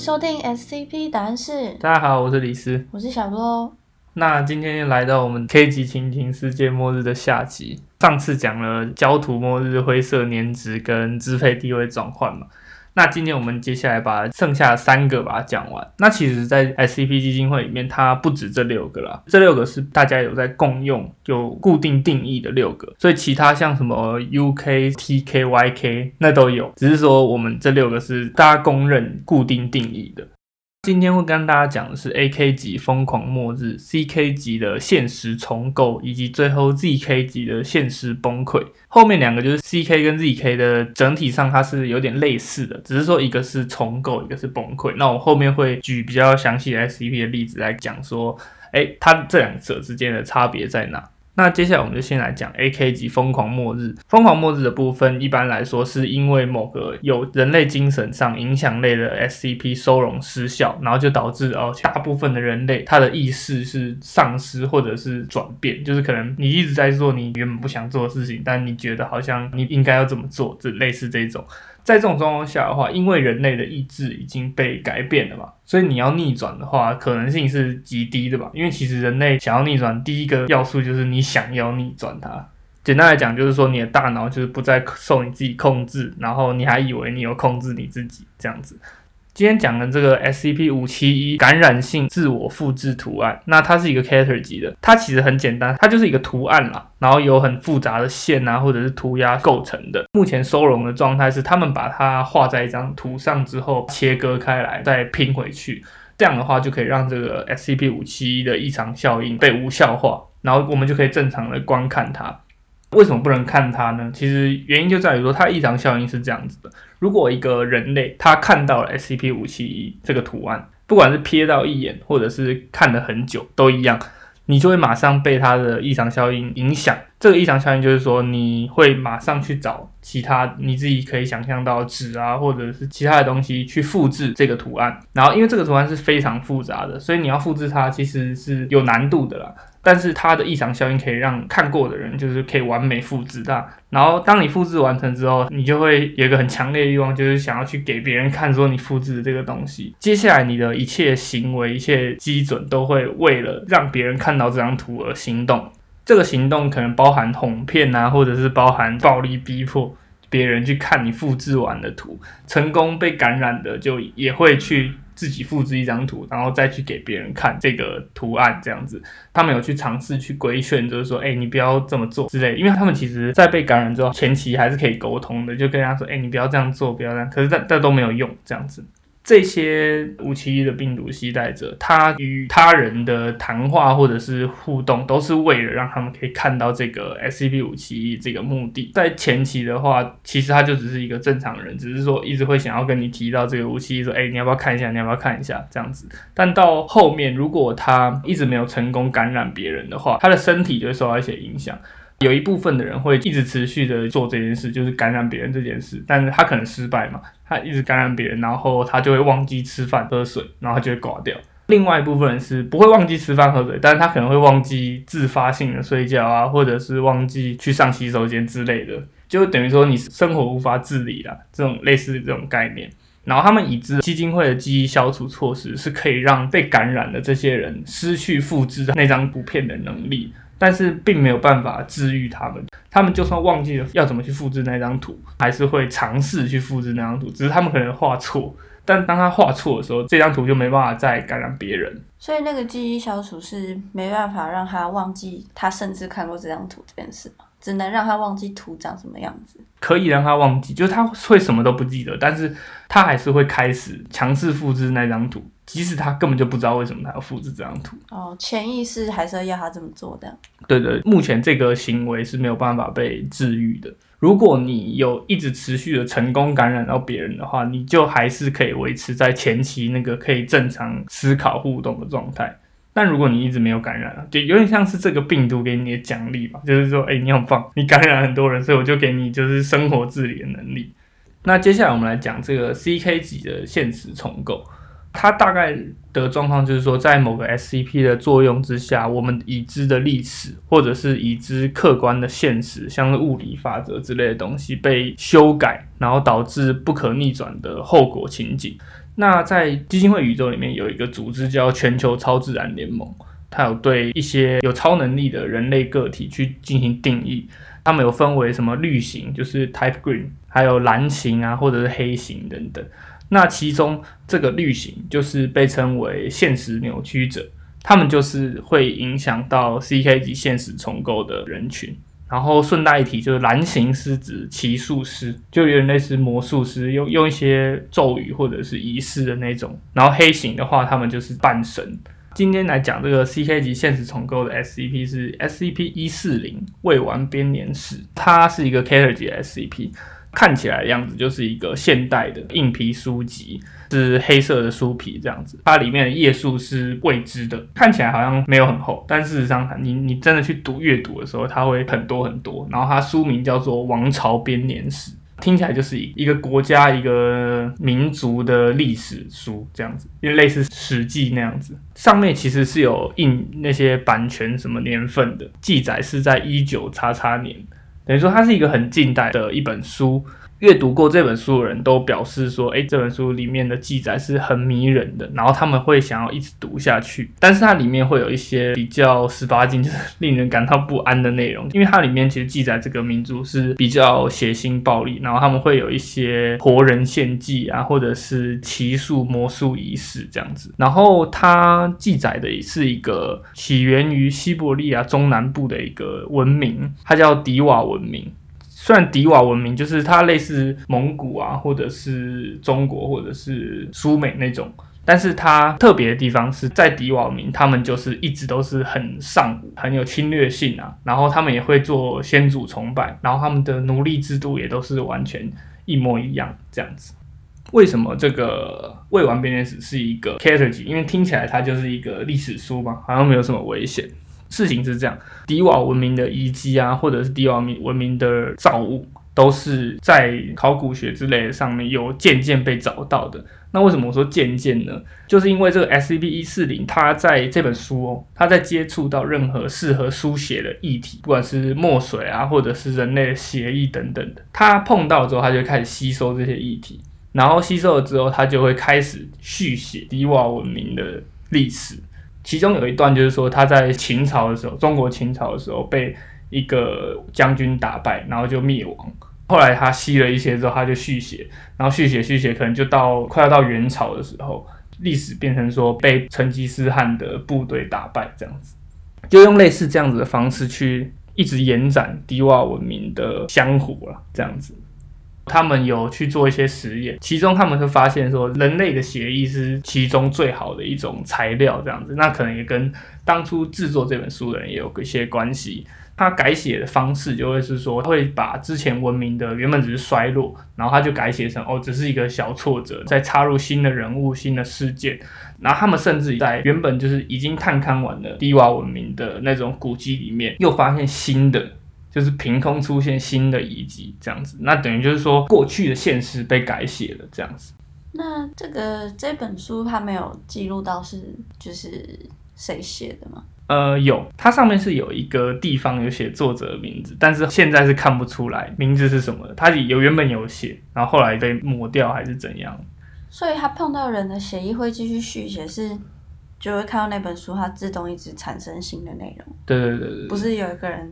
收听 SCP 答案室，大家好，我是李斯，我是小洛。那今天又来到我们 K 级情景世界末日的下集。上次讲了焦土末日、灰色年值跟支配地位转换嘛。那今天我们接下来把剩下三个把它讲完。那其实，在 SCP 基金会里面，它不止这六个啦，这六个是大家有在共用、有固定定义的六个，所以其他像什么 UK、TK、YK 那都有，只是说我们这六个是大家公认固定定义的。今天会跟大家讲的是 AK 级疯狂末日、CK 级的现实重构，以及最后 ZK 级的现实崩溃。后面两个就是 CK 跟 ZK 的整体上它是有点类似的，只是说一个是重构，一个是崩溃。那我后面会举比较详细的 SCP 的例子来讲说，哎，它这两者之间的差别在哪？那接下来我们就先来讲 A.K. 级疯狂末日。疯狂末日的部分，一般来说是因为某个有人类精神上影响类的 S.C.P. 收容失效，然后就导致哦，大部分的人类他的意识是丧失或者是转变，就是可能你一直在做你原本不想做的事情，但你觉得好像你应该要这么做，这类似这种。在这种状况下的话，因为人类的意志已经被改变了嘛，所以你要逆转的话，可能性是极低的吧。因为其实人类想要逆转，第一个要素就是你想要逆转它。简单来讲，就是说你的大脑就是不再受你自己控制，然后你还以为你有控制你自己这样子。今天讲的这个 SCP 五七一感染性自我复制图案，那它是一个 character 级的，它其实很简单，它就是一个图案啦，然后有很复杂的线啊或者是涂鸦构成的。目前收容的状态是，他们把它画在一张图上之后切割开来，再拼回去，这样的话就可以让这个 SCP 五七一的异常效应被无效化，然后我们就可以正常的观看它。为什么不能看它呢？其实原因就在于说，它异常效应是这样子的：如果一个人类他看到了 SCP 五七一这个图案，不管是瞥到一眼，或者是看了很久，都一样，你就会马上被它的异常效应影响。这个异常效应就是说，你会马上去找其他你自己可以想象到纸啊，或者是其他的东西去复制这个图案。然后，因为这个图案是非常复杂的，所以你要复制它其实是有难度的啦。但是它的异常效应可以让看过的人就是可以完美复制它，然后当你复制完成之后，你就会有一个很强烈的欲望，就是想要去给别人看，说你复制的这个东西。接下来你的一切行为、一切基准都会为了让别人看到这张图而行动。这个行动可能包含哄骗啊，或者是包含暴力逼迫别人去看你复制完的图。成功被感染的就也会去。自己复制一张图，然后再去给别人看这个图案，这样子，他们有去尝试去规劝，就是说，哎，你不要这么做之类。因为他们其实，在被感染之后，前期还是可以沟通的，就跟他说，哎，你不要这样做，不要这样。可是，但但都没有用，这样子。这些五七一的病毒携带者，他与他人的谈话或者是互动，都是为了让他们可以看到这个 SCP 五七一这个目的。在前期的话，其实他就只是一个正常人，只是说一直会想要跟你提到这个五七一，说，哎，你要不要看一下？你要不要看一下？这样子。但到后面，如果他一直没有成功感染别人的话，他的身体就会受到一些影响。有一部分的人会一直持续的做这件事，就是感染别人这件事，但是他可能失败嘛，他一直感染别人，然后他就会忘记吃饭喝水，然后就会挂掉。另外一部分人是不会忘记吃饭喝水，但是他可能会忘记自发性的睡觉啊，或者是忘记去上洗手间之类的，就等于说你生活无法自理了，这种类似这种概念。然后他们已知基金会的记忆消除措施是可以让被感染的这些人失去复制那张图片的能力。但是并没有办法治愈他们，他们就算忘记了要怎么去复制那张图，还是会尝试去复制那张图，只是他们可能画错。但当他画错的时候，这张图就没办法再感染别人。所以那个记忆消除是没办法让他忘记他甚至看过这张图这件事吗？只能让他忘记图长什么样子？可以让他忘记，就是他会什么都不记得，但是他还是会开始强制复制那张图。即使他根本就不知道为什么他要复制这张图哦，潜意识还是要要他这么做的。对对，目前这个行为是没有办法被治愈的。如果你有一直持续的成功感染到别人的话，你就还是可以维持在前期那个可以正常思考互动的状态。但如果你一直没有感染，就有点像是这个病毒给你的奖励吧，就是说，哎，你很棒，你感染很多人，所以我就给你就是生活自理的能力。那接下来我们来讲这个 CK 级的现实重构。它大概的状况就是说，在某个 SCP 的作用之下，我们已知的历史或者是已知客观的现实，像是物理法则之类的东西被修改，然后导致不可逆转的后果情景。那在基金会宇宙里面有一个组织叫全球超自然联盟，它有对一些有超能力的人类个体去进行定义。他们有分为什么绿型，就是 Type Green，还有蓝型啊，或者是黑型等等。那其中这个绿型就是被称为现实扭曲者，他们就是会影响到 CK 级现实重构的人群。然后顺带一提，就是蓝型是指骑术师，就有点类似魔术师，用用一些咒语或者是仪式的那种。然后黑型的话，他们就是半神。今天来讲这个 CK 级现实重构的 SCP 是 SCP 一四零未完编年史，它是一个 Cater 级 SCP。看起来的样子就是一个现代的硬皮书籍，是黑色的书皮这样子，它里面的页数是未知的，看起来好像没有很厚，但事实上，你你真的去读阅读的时候，它会很多很多。然后它书名叫做《王朝编年史》，听起来就是一一个国家一个民族的历史书这样子，因为类似《史记》那样子，上面其实是有印那些版权什么年份的，记载是在一九叉叉年。等于说，它是一个很近代的一本书。阅读过这本书的人都表示说，诶，这本书里面的记载是很迷人的，然后他们会想要一直读下去。但是它里面会有一些比较十八禁，就是令人感到不安的内容，因为它里面其实记载这个民族是比较血腥暴力，然后他们会有一些活人献祭啊，或者是骑术魔术仪式这样子。然后它记载的也是一个起源于西伯利亚中南部的一个文明，它叫迪瓦文明。虽然迪瓦文明就是它类似蒙古啊，或者是中国，或者是苏美那种，但是它特别的地方是在迪瓦文明，他们就是一直都是很上古、很有侵略性啊，然后他们也会做先祖崇拜，然后他们的奴隶制度也都是完全一模一样这样子。为什么这个未完编年史是一个 c a t e g o r y 因为听起来它就是一个历史书嘛，好像没有什么危险。事情是这样，迪瓦文明的遗迹啊，或者是迪瓦文明的造物，都是在考古学之类的上面有渐渐被找到的。那为什么我说渐渐呢？就是因为这个 SCP 一四零，它在这本书哦，它在接触到任何适合书写的议题，不管是墨水啊，或者是人类的协议等等的，它碰到之后，它就开始吸收这些议题，然后吸收了之后，它就会开始续写迪瓦文明的历史。其中有一段就是说，他在秦朝的时候，中国秦朝的时候被一个将军打败，然后就灭亡。后来他吸了一些之后，他就续写，然后续写续写，可能就到快要到元朝的时候，历史变成说被成吉思汗的部队打败这样子，就用类似这样子的方式去一直延展迪瓦文明的江湖了，这样子。他们有去做一些实验，其中他们会发现说，人类的血液是其中最好的一种材料，这样子，那可能也跟当初制作这本书的人也有一些关系。他改写的方式就会是说，会把之前文明的原本只是衰落，然后他就改写成哦，只是一个小挫折，再插入新的人物、新的事件。然后他们甚至在原本就是已经探勘完了低洼文明的那种古迹里面，又发现新的。就是凭空出现新的遗迹这样子，那等于就是说过去的现实被改写了这样子。那这个这本书它没有记录到是就是谁写的吗？呃，有，它上面是有一个地方有写作者的名字，但是现在是看不出来名字是什么的。它有原本有写，然后后来被抹掉还是怎样？所以他碰到人的协议会继续续写，是就会看到那本书它自动一直产生新的内容。对对对对，不是有一个人。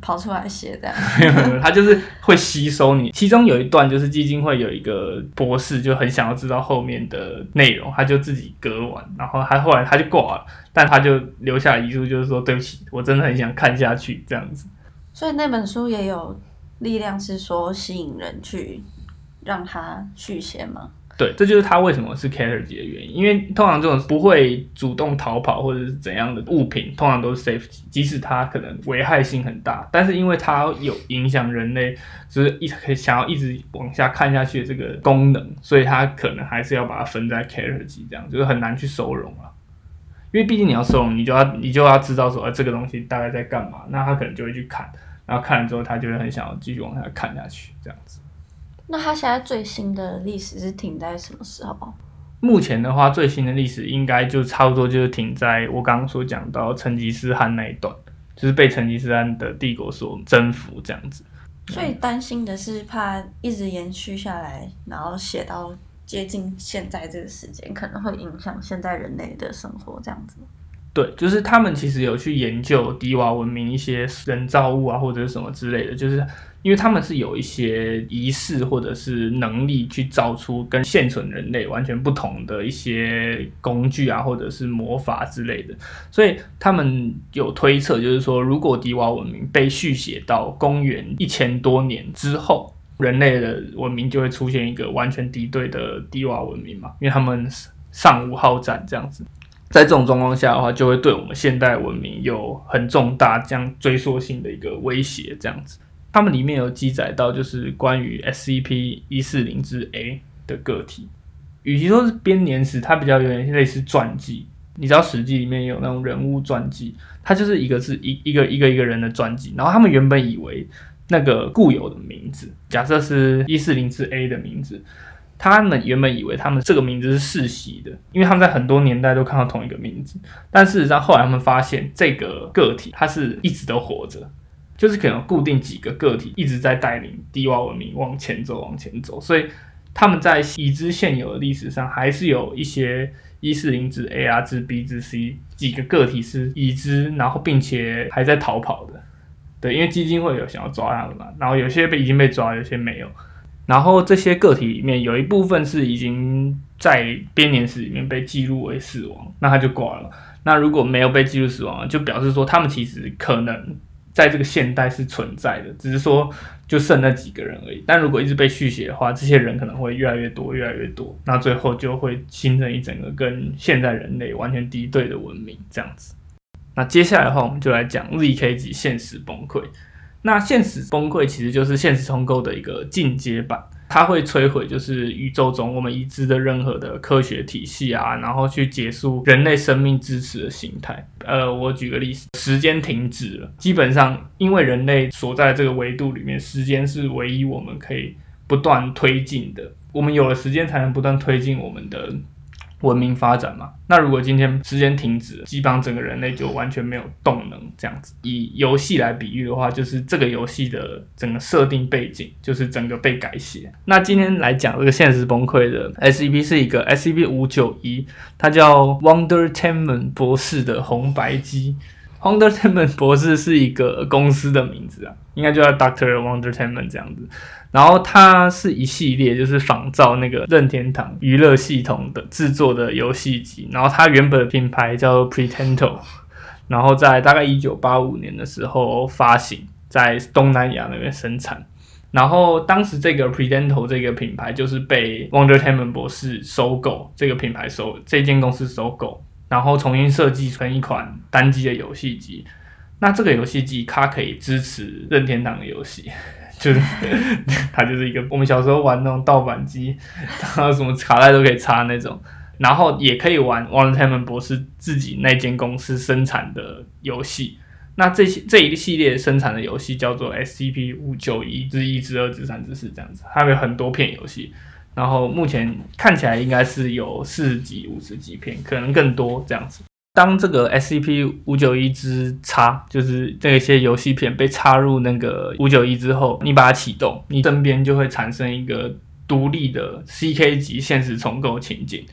跑出来写的，他就是会吸收你。其中有一段就是基金会有一个博士就很想要知道后面的内容，他就自己割完，然后他后来他就挂了，但他就留下遗书，就是说对不起，我真的很想看下去这样子。所以那本书也有力量，是说吸引人去让他续写吗？对，这就是他为什么是 cater 级的原因，因为通常这种不会主动逃跑或者是怎样的物品，通常都是 safe 级，即使它可能危害性很大，但是因为它有影响人类，就是一可以想要一直往下看下去的这个功能，所以它可能还是要把它分在 cater 级，这样就是很难去收容了。因为毕竟你要收容，你就要你就要知道说，呃，这个东西大概在干嘛，那他可能就会去看，然后看了之后，他就会很想要继续往下看下去，这样子。那他现在最新的历史是停在什么时候？目前的话，最新的历史应该就差不多就是停在我刚刚所讲到成吉思汗那一段，就是被成吉思汗的帝国所征服这样子。所以担心的是怕一直延续下来，然后写到接近现在这个时间，可能会影响现在人类的生活这样子。对，就是他们其实有去研究迪瓦文明一些人造物啊，或者是什么之类的，就是因为他们是有一些仪式或者是能力去造出跟现存人类完全不同的一些工具啊，或者是魔法之类的，所以他们有推测，就是说如果迪瓦文明被续写到公元一千多年之后，人类的文明就会出现一个完全敌对的迪瓦文明嘛，因为他们尚无好战这样子。在这种状况下的话，就会对我们现代文明有很重大、这样追溯性的一个威胁。这样子，他们里面有记载到，就是关于 SCP 一四零之 A 的个体，与其说是编年史，它比较有点类似传记。你知道《史记》里面有那种人物传记，它就是一个是一一个一个一个人的传记。然后他们原本以为那个固有的名字，假设是一四零之 A 的名字。他们原本以为他们这个名字是世袭的，因为他们在很多年代都看到同一个名字。但事实上，后来他们发现这个个体他是一直都活着，就是可能固定几个个体一直在带领低洼文明往前走，往前走。所以他们在已知现有的历史上，还是有一些一四零至 A、R 至 B 至 C 几个个体是已知，然后并且还在逃跑的。对，因为基金会有想要抓他们嘛，然后有些被已经被抓，有些没有。然后这些个体里面有一部分是已经在编年史里面被记录为死亡，那他就挂了。那如果没有被记录死亡，就表示说他们其实可能在这个现代是存在的，只是说就剩那几个人而已。但如果一直被续写的话，这些人可能会越来越多，越来越多，那最后就会形成一整个跟现代人类完全敌对的文明这样子。那接下来的话，我们就来讲 ZK 级现实崩溃。那现实崩溃其实就是现实重构的一个进阶版，它会摧毁就是宇宙中我们已知的任何的科学体系啊，然后去结束人类生命支持的形态。呃，我举个例子，时间停止了，基本上因为人类所在这个维度里面，时间是唯一我们可以不断推进的，我们有了时间才能不断推进我们的。文明发展嘛，那如果今天时间停止，基本上整个人类就完全没有动能。这样子，以游戏来比喻的话，就是这个游戏的整个设定背景就是整个被改写。那今天来讲这个现实崩溃的 S.E.P 是一个 S.E.P 五九一，它叫 Wonder Tenman 博士的红白机。Wonder Tenman 博士是一个公司的名字啊，应该就叫 Doctor Wonder Tenman 这样子。然后它是一系列，就是仿造那个任天堂娱乐系统的制作的游戏机。然后它原本的品牌叫 Pretendo，然后在大概一九八五年的时候发行，在东南亚那边生产。然后当时这个 Pretendo 这个品牌就是被 Wonder t e m a n 博士收购，这个品牌收这间公司收购，然后重新设计成一款单机的游戏机。那这个游戏机它可以支持任天堂的游戏。就是 它就是一个我们小时候玩那种盗版机，然后什么卡带都可以插那种，然后也可以玩《w a n t e m a n 博士自己那间公司生产的游戏。那这些这一系列生产的游戏叫做 SCP 五九一之一之二之三之四这样子，它有很多片游戏，然后目前看起来应该是有四十几、五十几片，可能更多这样子。当这个 SCP 五九一之插，就是这些游戏片被插入那个五九一之后，你把它启动，你身边就会产生一个独立的 CK 级现实重构情景，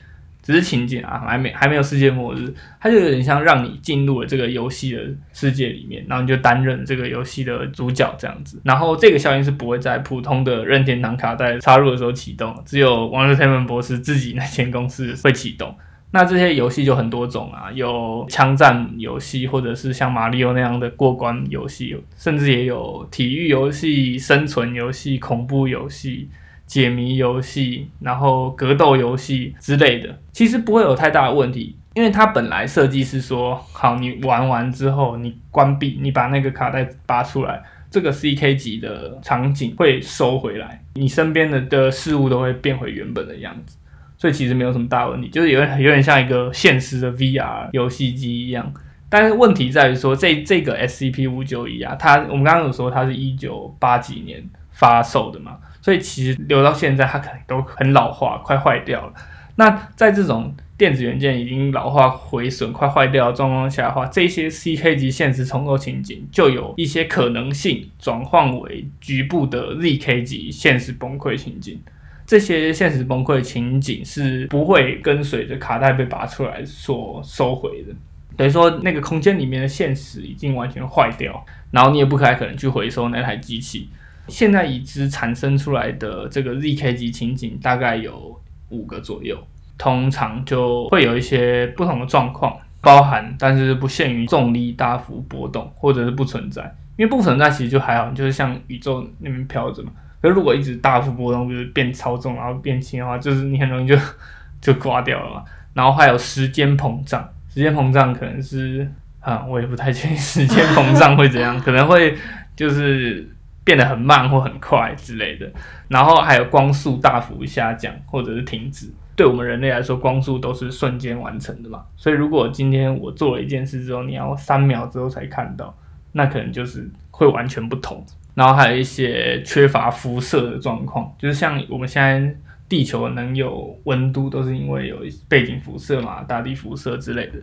只是情景啊，还没还没有世界末日，它就有点像让你进入了这个游戏的世界里面，然后你就担任这个游戏的主角这样子。然后这个效应是不会在普通的任天堂卡带插入的时候启动，只有王者天文博士自己那间公司会启动。那这些游戏就很多种啊，有枪战游戏，或者是像马里奥那样的过关游戏，甚至也有体育游戏、生存游戏、恐怖游戏、解谜游戏，然后格斗游戏之类的。其实不会有太大的问题，因为它本来设计是说，好，你玩完之后，你关闭，你把那个卡带拔出来，这个 CK 级的场景会收回来，你身边的的事物都会变回原本的样子。所以其实没有什么大问题，就是有点有点像一个现实的 VR 游戏机一样。但是问题在于说，这这个 SCP 五九一啊，它我们刚刚有说它是一九八几年发售的嘛，所以其实留到现在它可能都很老化，快坏掉了。那在这种电子元件已经老化毁损、快坏掉的状况下的话，这些 CK 级现实重构情景就有一些可能性转换为局部的 ZK 级现实崩溃情景。这些现实崩溃情景是不会跟随着卡带被拔出来所收回的。等于说，那个空间里面的现实已经完全坏掉，然后你也不太可能去回收那台机器。现在已知产生出来的这个 ZK 级情景大概有五个左右，通常就会有一些不同的状况，包含但是不限于重力大幅波动，或者是不存在。因为不存在其实就还好，就是像宇宙那边飘着嘛。可如果一直大幅波动，就是变超重，然后变轻的话，就是你很容易就 就挂掉了嘛。然后还有时间膨胀，时间膨胀可能是啊，我也不太确定时间膨胀会怎样，可能会就是变得很慢或很快之类的。然后还有光速大幅下降或者是停止，对我们人类来说，光速都是瞬间完成的嘛。所以如果今天我做了一件事之后，你要三秒之后才看到。那可能就是会完全不同，然后还有一些缺乏辐射的状况，就是像我们现在地球能有温度，都是因为有背景辐射嘛，大地辐射之类的。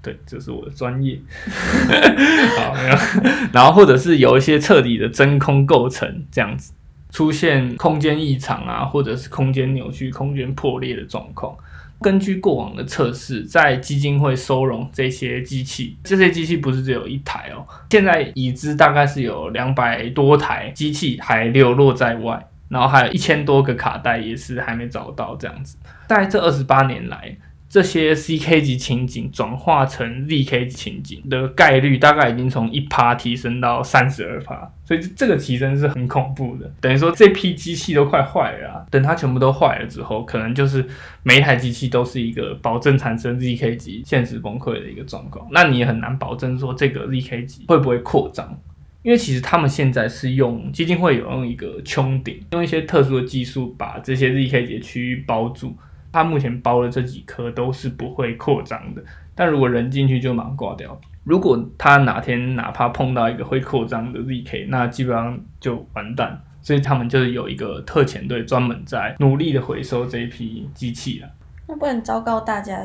对，这是我的专业。好，没有。然后或者是有一些彻底的真空构成，这样子出现空间异常啊，或者是空间扭曲、空间破裂的状况。根据过往的测试，在基金会收容这些机器，这些机器不是只有一台哦，现在已知大概是有两百多台机器还流落在外，然后还有一千多个卡带也是还没找到这样子，在这二十八年来。这些 CK 级情景转化成 ZK 级情景的概率大概已经从一趴提升到三十二趴，所以这个提升是很恐怖的。等于说这批机器都快坏了，等它全部都坏了之后，可能就是每一台机器都是一个保证产生 ZK 级现实崩溃的一个状况。那你也很难保证说这个 ZK 级会不会扩张，因为其实他们现在是用基金会有用一个穹顶，用一些特殊的技术把这些 ZK 级区域包住。它目前包的这几颗都是不会扩张的，但如果人进去就马上挂掉。如果他哪天哪怕碰到一个会扩张的 ZK，那基本上就完蛋。所以他们就是有一个特遣队专门在努力的回收这一批机器了。那不然昭告大家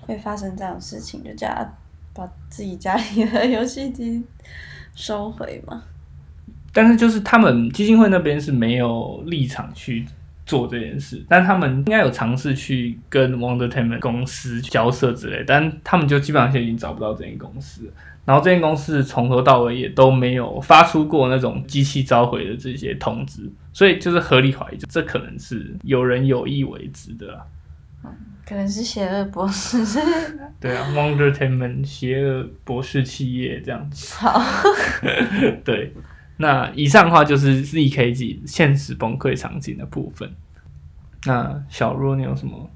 会发生这样的事情，就叫他把自己家里的游戏机收回吗？但是就是他们基金会那边是没有立场去。做这件事，但他们应该有尝试去跟 Wonder t e m e n 公司交涉之类，但他们就基本上现在已经找不到这间公司，然后这间公司从头到尾也都没有发出过那种机器召回的这些通知，所以就是合理怀疑，这可能是有人有意为之的，可能是邪恶博士，对啊，Wonder t e m e n 邪恶博士企业这样子，好，对。那以上的话就是 ZKG 现实崩溃场景的部分。那小若，你有什么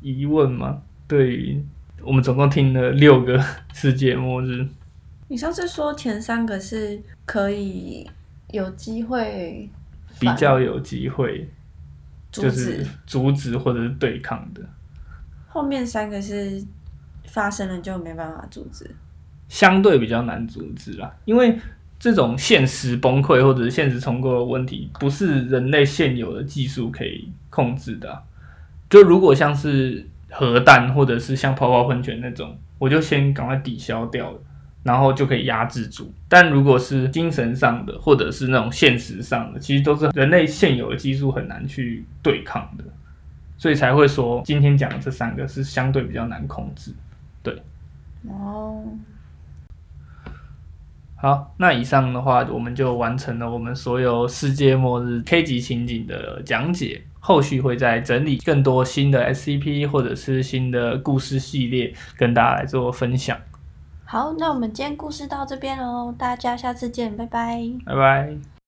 疑问吗？对于我们总共听了六个世界末日，你上次说前三个是可以有机会，比较有机会，就是阻止或者是对抗的。后面三个是发生了就没办法阻止，相对比较难阻止啦，因为。这种现实崩溃或者是现实重构的问题，不是人类现有的技术可以控制的。就如果像是核弹或者是像泡泡喷泉那种，我就先赶快抵消掉，然后就可以压制住。但如果是精神上的或者是那种现实上的，其实都是人类现有的技术很难去对抗的，所以才会说今天讲的这三个是相对比较难控制。对，哦。好，那以上的话，我们就完成了我们所有世界末日 K 级情景的讲解。后续会再整理更多新的 SCP 或者是新的故事系列，跟大家来做分享。好，那我们今天故事到这边喽，大家下次见，拜拜，拜拜。